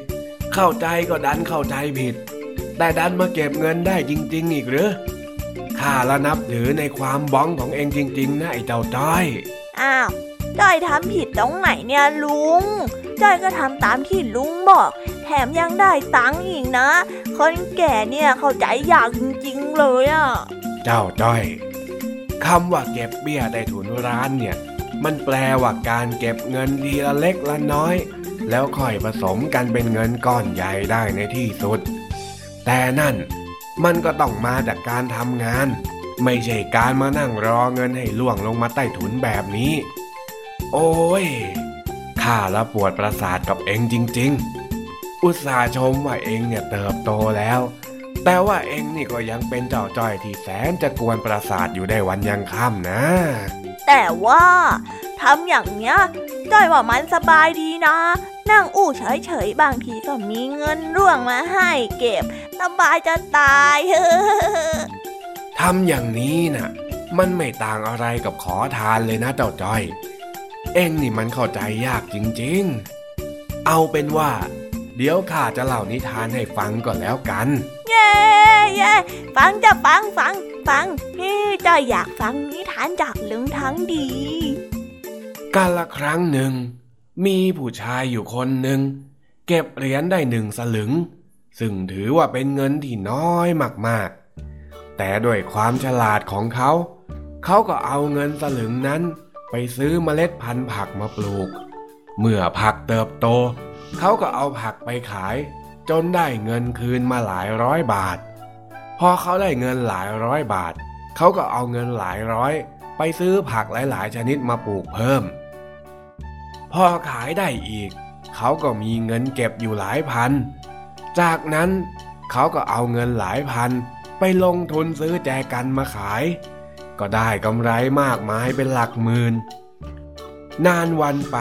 เข้าใจก็ดันเข้าใจผิด แต่ดันมาเก็บเงินได้จริง ๆ อีกหรือข้าละนับถือในความบ้องของเองจริง ๆ นะไอ้เจ้าจ้อย อ้าวจ้อยทำผิดตรงไหนเนี่ยลุง จ้อยก็ทำตามที่ลุงบอก แถมยังได้ตังค์อีกนะ คนแก่เนี่ยเข้าใจยากจริง ๆ เลยอะ เจ้าจ้อยคำว่าเก็บเบี้ยใต้ถุนร้านเนี่ย มันแปลว่าการเก็บเงินทีละเล็กละน้อย แล้วค่อยผสมกันเป็นเงินก้อนใหญ่ได้ในที่สุด แต่นั่นมันก็ต้องมาจากการทำงาน ไม่ใช่การมานั่งรอเงินให้ล่วงลงมาใต้ถุนแบบนี้ โอ้ยข้าละปวดประสาทกับเองจริง ๆ อุตส่าห์ชมว่าเองเนี่ยเติบโตแล้ว แต่ว่าเองนี่ก็ยังเป็นเจ้าจ้อยที่แสนจะกวนประสาทอยู่ได้วันยังค่ำนะ แต่ว่าทำอย่างเนี้ยจ้อยว่ามันสบายดีนะ นั่งอู้เฉยๆบางทีก็มีเงินร่วงมาให้เก็บสบายจะตายทำอย่างนี้น่ะ มันไม่ต่างอะไรกับขอทานเลยนะเจ้าจ้อย เอ็งนี่มันเข้าใจยากจริงๆ เอาเป็นว่า เดี๋ยวข้าจะเล่านิทานให้ฟังก่อนแล้วกัน เย้เย้ฟังจะฟังฟัง ฟังนี่จ้อยอยากฟังนิทานจากลุงทั้งดีกาละครั้งหนึ่ง มีผู้ชายอยู่คนหนึ่ง เก็บเหรียญได้หนึ่งสลึง ซึ่งถือว่าเป็นเงินที่น้อยมากๆ แต่ด้วยความฉลาดของเขา เขาก็เอาเงินสลึงนั้น ไปซื้อเมล็ดพันธุ์ผักมาปลูก เมื่อผักเติบโต เขาก็เอาผักไปขาย จนได้เงินคืนมาหลายร้อยบาท พอเขาได้เงินหลายร้อยบาท เขาก็เอาเงินหลายร้อย ไปซื้อผักหลายๆ ชนิดมาปลูกเพิ่ม พอขายได้อีก เขาก็มีเงินเก็บอยู่หลายพัน จากนั้นเขาก็เอาเงินหลายพัน ไปลงทุนซื้อแจกันมาขาย ก็ได้กำไรมากมายเป็นหลักหมื่นนานวันไป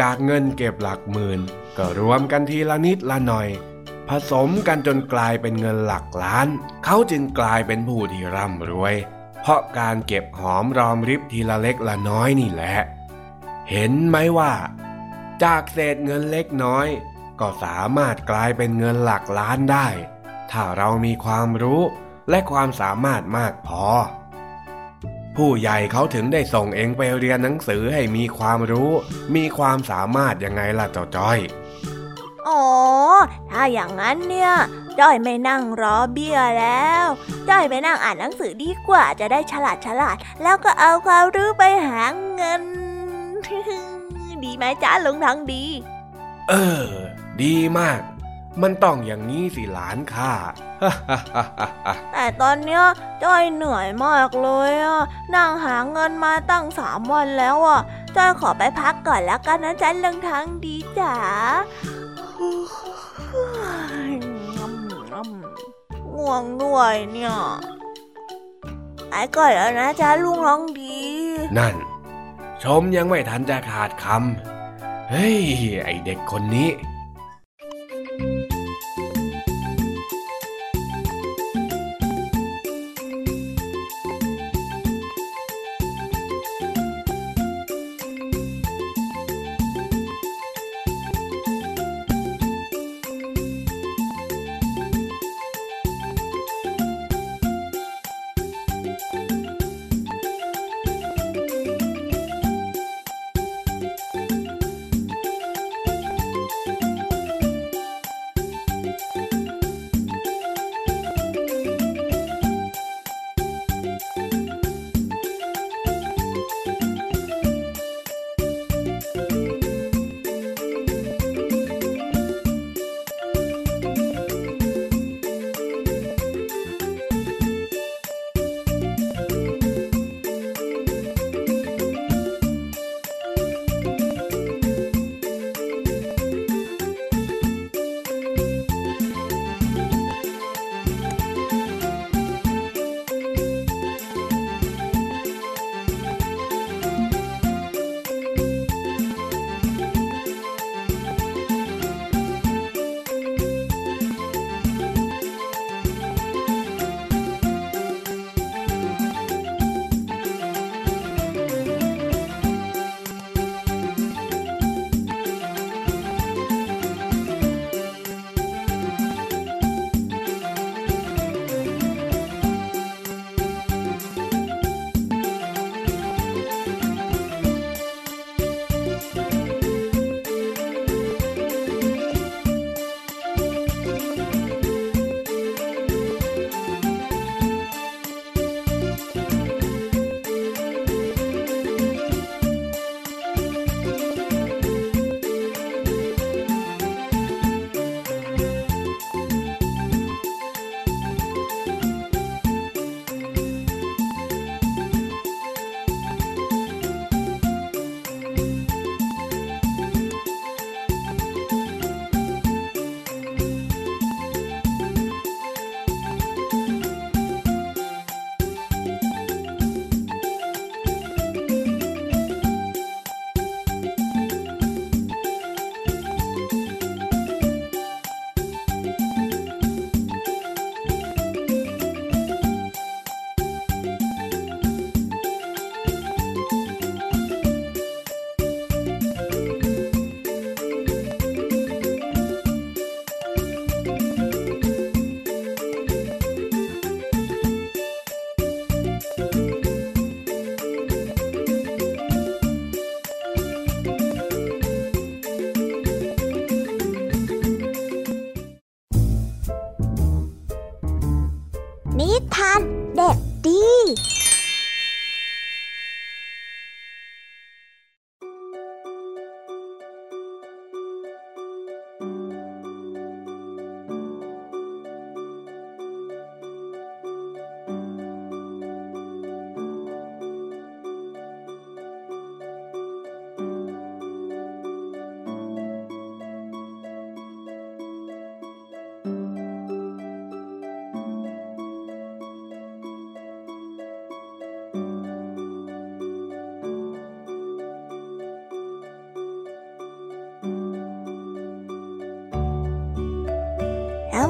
จากเงินเก็บหลักหมื่น ก็รวมกันทีละนิดละหน่อย ผสมกันจนกลายเป็นเงินหลักล้าน เขาจึงกลายเป็นผู้ที่ร่ำรวย เพราะการเก็บหอมรอมริบทีละเล็กละน้อยนี่แหละ เห็นไหมว่า จากเศษเงินเล็กน้อย ก็สามารถกลายเป็นเงินหลักล้านได้ ถ้าเรามีความรู้และความสามารถมากพอ ผู้ใหญ่เขาถึงได้ส่งเองไปเรียนหนังสือให้มีความรู้ มีความสามารถยังไงล่ะเจ้าจ้อย อ๋อ ถ้าอย่างนั้นเนี่ยจ้อยไม่นั่งรอเบี้ยแล้ว จ้อยไปนั่งอ่านหนังสือดีกว่าจะได้ฉลาดฉลาด แล้วก็เอาความรู้ไปหาเงิน ดีไหมจ้าลุงทั้งดี เออ ดีมาก มันต้องอย่างนี้สิหลานข้าแต่ตอนเนี้ยจ้อยเหนื่อยมากเลยอะ นั่งหาเงินมาตั้งสามวันแล้วอะ จ้อยขอไปพักก่อนแล้วกันนะจ๊ะลุงทั้งดีจ๋า ง่วงด้วยเนี่ยไอ้ก่อนแล้วนะจ๊ะลุงร้องดี นั่น ชมยังไม่ทันจะขาดคำเฮ้ย ไอเด็กคนนี้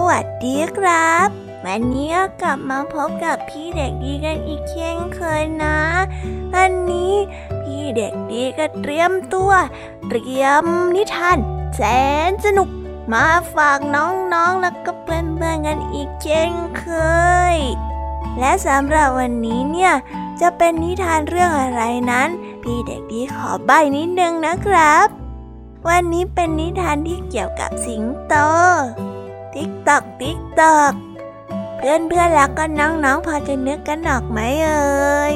วัสดีครับ วันนี้กลับมาพบกับพี่เด็กดีกันอีกเช่นเคยนะวันนี้พี่เด็กดีก็เตรียมตัว เตรียมนิทานแสนสนุกมาฝากน้องๆแล้วก็เพื่อนๆกันอีกเช่นเคย และสำหรับวันนี้เนี่ยจะเป็นนิทานเรื่องอะไรนั้น พี่เด็กดีขอใบนิดนึงนะครับ วันนี้เป็นนิทานที่เกี่ยวกับสิงโต ติ๊กตอกติ๊กตอกเพื่อนเพื่อนแล้วก็น้องๆพอจะนึกกันออกไหมเอ่ย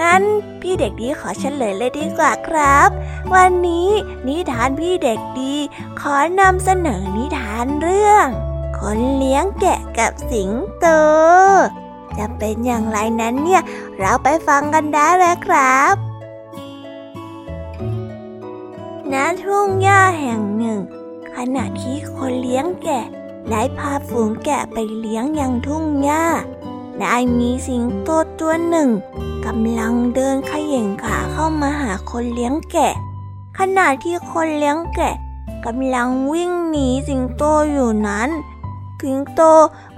งั้นพี่เด็กดีขอเฉลยเลยดีกว่าครับ วันนี้นิทานพี่เด็กดี ขอนำเสนอนิทานเรื่อง คนเลี้ยงแกะกับสิงโต จะเป็นอย่างไรนั้นเนี่ย เราไปฟังกันได้เลยครับณทุ่งหญ้าแห่งหนึ่ง ขณะที่คนเลี้ยงแกะได้พาฝูงแกะไปเลี้ยงยังทุ่งหญ้าได้มีสิงโตตัวหนึ่งกำลังเดินขย่งขาเข้ามาหาคนเลี้ยงแกะ ขณะที่คนเลี้ยงแกะกำลังวิ่งหนีสิงโตอยู่นั้น สิงโต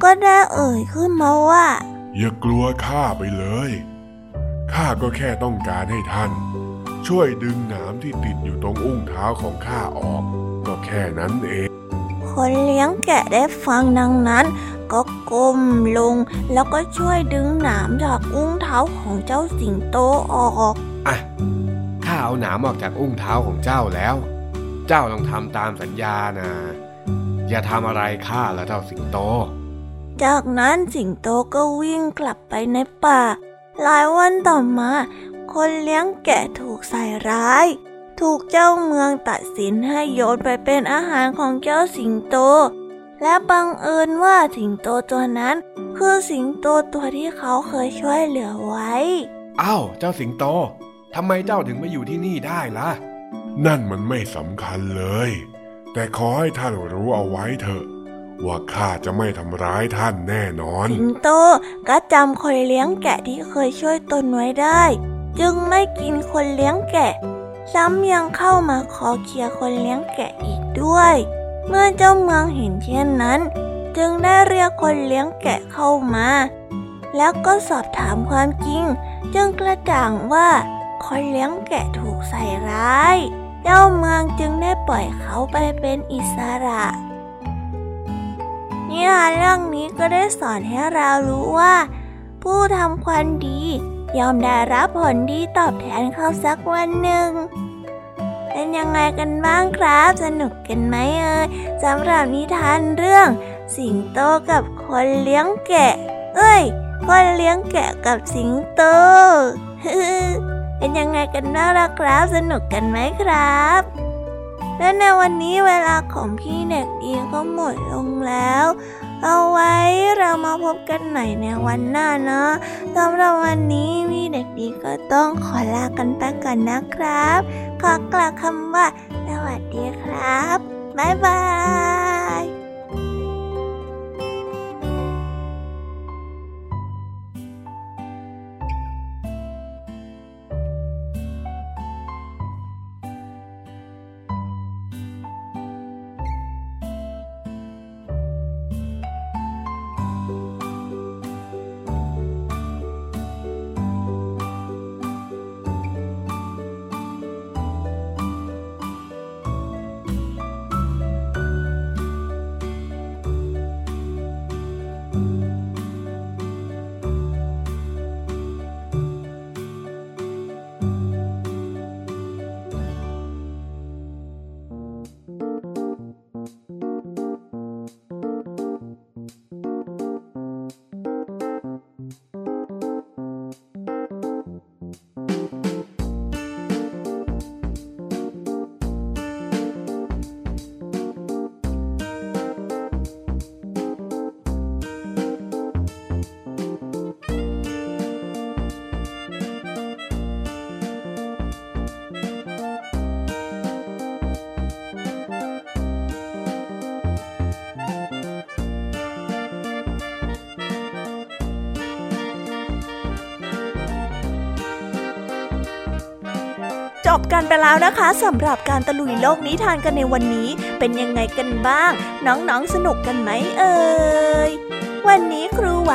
ก็ได้เอ่ยขึ้นมาว่า อย่ากลัวข้าไปเลยข้าก็แค่ต้องการให้ท่าน ช่วยดึงหนามที่ติดอยู่ตรงอุ้งเท้าของข้าออก ก็แค่นั้นเอง คนเลี้ยงแกะได้ฟังดังนั้น ก็ก้มลง แล้วก็ช่วยดึงหนามจากอุ้งเท้าของเจ้าสิงโตออกอะข้าเอาหนามออกจากอุ้งเท้าของเจ้าแล้ว เจ้าต้องทำตามสัญญานะ อย่าทำอะไรข้าแล้วเจ้าสิงโต จากนั้นสิงโตก็วิ่งกลับไปในป่า หลายวันต่อมา คนเลี้ยงแกะถูกใส่ร้าย ถูกเจ้าเมืองตัดสินให้โยนไปเป็นอาหารของเจ้าสิงโต และบังเอิญว่าสิงโตตัวนั้น คือสิงโตตัวที่เขาเคยช่วยเหลือไว้อ้าวเจ้าสิงโตทำไมเจ้าถึงมาอยู่ที่นี่ได้ล่ะ นั่นมันไม่สำคัญเลย แต่ขอให้ท่านรู้เอาไว้เถอะ ว่าข้าจะไม่ทำร้ายท่านแน่นอน สิงโตก็จำคนเลี้ยงแกะที่เคยช่วยตนไว้ได้ จึงไม่กินคนเลี้ยงแกะ ซ้ำยังเข้ามาขอเคลียร์คนเลี้ยงแกะอีกด้วย เมื่อเจ้าเมืองเห็นเช่นนั้น จึงได้เรียกคนเลี้ยงแกะเข้ามา แล้วก็สอบถามความจริง จึงกระจ่างว่าคนเลี้ยงแกะถูกใส่ร้าย เจ้าเมืองจึงได้ปล่อยเขาไปเป็นอิสระนิทานเรื่องนี้ก็ได้สอนให้เรารู้ว่า ผู้ทำความดี ยอมได้รับผลดีตอบแทนเขาสักวันหนึ่ง เป็นยังไงกันบ้างครับ สนุกกันไหมเอ่ยสำหรับนิทานเรื่อง สิงโตกับคนเลี้ยงแกะ เอ้ย คนเลี้ยงแกะกับสิงโตเป็นยังไงกันบ้างล่ะครับ สนุกกันไหมครับ และในวันนี้เวลาของพี่เด็กดีก็หมดลงแล้ว เอาไว้เรามาพบกันใหม่ในวันหน้าเนาะสำหรับวันนี้พี่เด็กดีก็ต้องขอลากันไปก่อนนะครับ ขอกล่าวคำว่า สวัสดีครับ บ๊ายบาย ไปแล้วนะคะสำหรับการตะลุยโลกนิทานกันในวันนี้ เป็นยังไงกันบ้าง น้องๆสนุกกันไหมเอ่ยวันนี้ครูไหว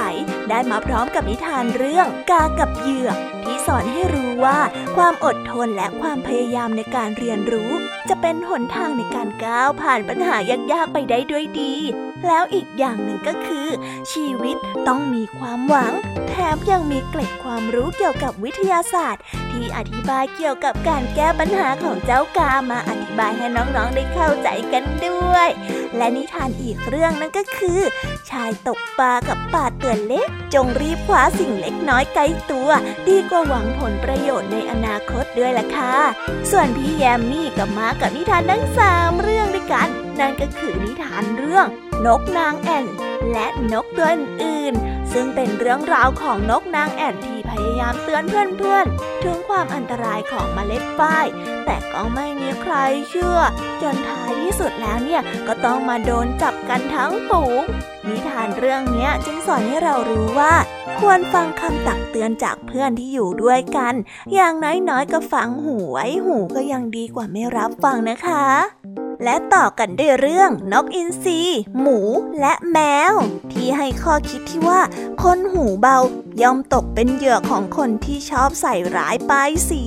ได้มาพร้อมกับนิทานเรื่องกากับเหยือกที่สอนให้รู้ว่าความอดทนและความพยายามในการเรียนรู้ จะเป็นหนทางในการก้าวผ่านปัญหายากๆไปได้ด้วยดี แล้วอีกอย่างหนึ่งก็คือ ชีวิตต้องมีความหวัง แถมยังมีเกล็ดความรู้เกี่ยวกับวิทยาศาสตร์ที่อธิบายเกี่ยวกับการแก้ปัญหาของเจ้ากามาอธิบายให้น้องๆได้เข้าใจกันด้วย และนิทานอีกเรื่องนั่นก็คือ ชายตกปลากับป่าเตือนเล็ก จงรีบคว้าสิ่งเล็กน้อยไกลตัว ดีกว่าหวังผลประโยชน์ในอนาคตด้วยล่ะค่ะ ส่วนพี่แยมมี่กับมากับนิทานทั้งสามเรื่องด้วยกัน นั่นก็คือนิทานเรื่อง นกนางแอ่น และนกตัวอื่นๆซึ่งเป็นเรื่องราวของนกนางแอ่นที่พยายามเตือนเพื่อนๆ ถึงความอันตรายของเมล็ดฝ้าย แต่ก็ไม่มีใครเชื่อ จนท้ายที่สุดแล้วเนี่ยก็ต้องมาโดนจับกันทั้งฝูงนิทานเรื่องนี้จึงสอนให้เรารู้ว่า ควรฟังคำตักเตือนจากเพื่อนที่อยู่ด้วยกัน อย่างน้อยๆก็ฟังหูไว้หูก็ยังดีกว่าไม่รับฟังนะคะ และต่อกันด้วยเรื่องนกอินทรีหมูและแมว ที่ให้ข้อคิดที่ว่า คนหูเบาย่อมตกเป็นเหยื่อของคนที่ชอบใส่ร้ายป้ายสี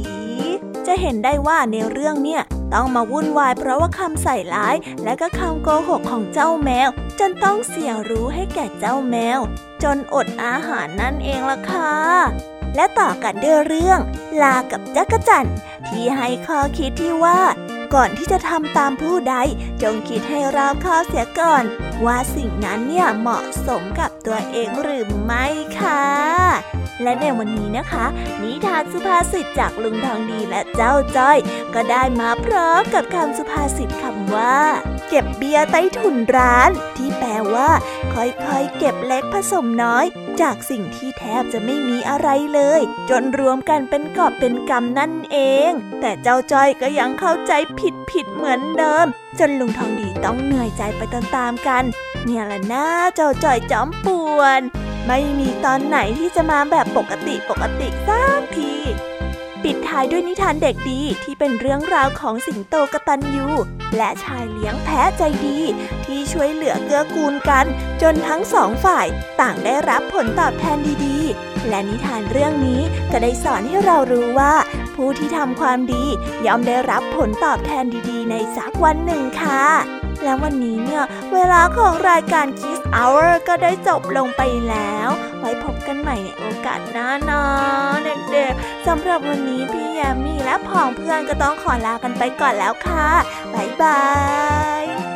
จะเห็นได้ว่าในเรื่องเนี่ยต้องมาวุ่นวายเพราะว่าคำใส่ร้าย และก็คำโกหกของเจ้าแมว จนต้องเสียรู้ให้แก่เจ้าแมว จนอดอาหารนั่นเองล่ะค่ะและต่อกันด้วยเรื่อง ลากับจักรจันที่ให้ข้อคิดที่ว่า ก่อนที่จะทำตามผู้ใด จงคิดให้รอบคอบเสียก่อน ว่าสิ่งนั้นเนี่ยเหมาะสมกับตัวเองหรือไม่ค่ะ และในวันนี้นะคะ นิทานสุภาษิตจากลุงทองดีและเจ้าจ้อย ก็ได้มาพร้อมกับคำสุภาษิตคำว่า เก็บเบียร์ใต้ถุนร้าน ที่แปลว่า ค่อยๆเก็บเล็กผสมน้อย จากสิ่งที่แทบจะไม่มีอะไรเลย จนรวมกันเป็นกอบเป็นกำนั่นเอง แต่เจ้าจ้อยก็ยังเข้าใจผิดผิดเหมือนเดิม จนลุงทองดีต้องเหนื่อยใจไปตามๆกัน เนี่ยแหละนะเจ้าจ้อยจอมป่วน ไม่มีตอนไหนที่จะมาแบบปกติปกติสักที ปิดท้ายด้วยนิทานเด็กดีที่เป็นเรื่องราวของสิงโตกตัญญูและชายเลี้ยงแพะใจดี ที่ช่วยเหลือเกื้อกูลกัน จนทั้งสองฝ่ายต่างได้รับผลตอบแทนดีๆ และนิทานเรื่องนี้ก็ได้สอนให้เรารู้ว่า ผู้ที่ทำความดีย่อมได้รับผลตอบแทนดีๆ ในสักวันหนึ่งค่ะ และวันนี้เนี่ย เวลาของรายการ Kiss Hour ก็ได้จบลงไปแล้ว ไว้พบกันใหม่ในโอกาสหน้านะเด็กๆสำหรับวันนี้พี่ยามีและผองเพื่อนก็ต้องขอลากันไปก่อนแล้วค่ะ บ๊ายบาย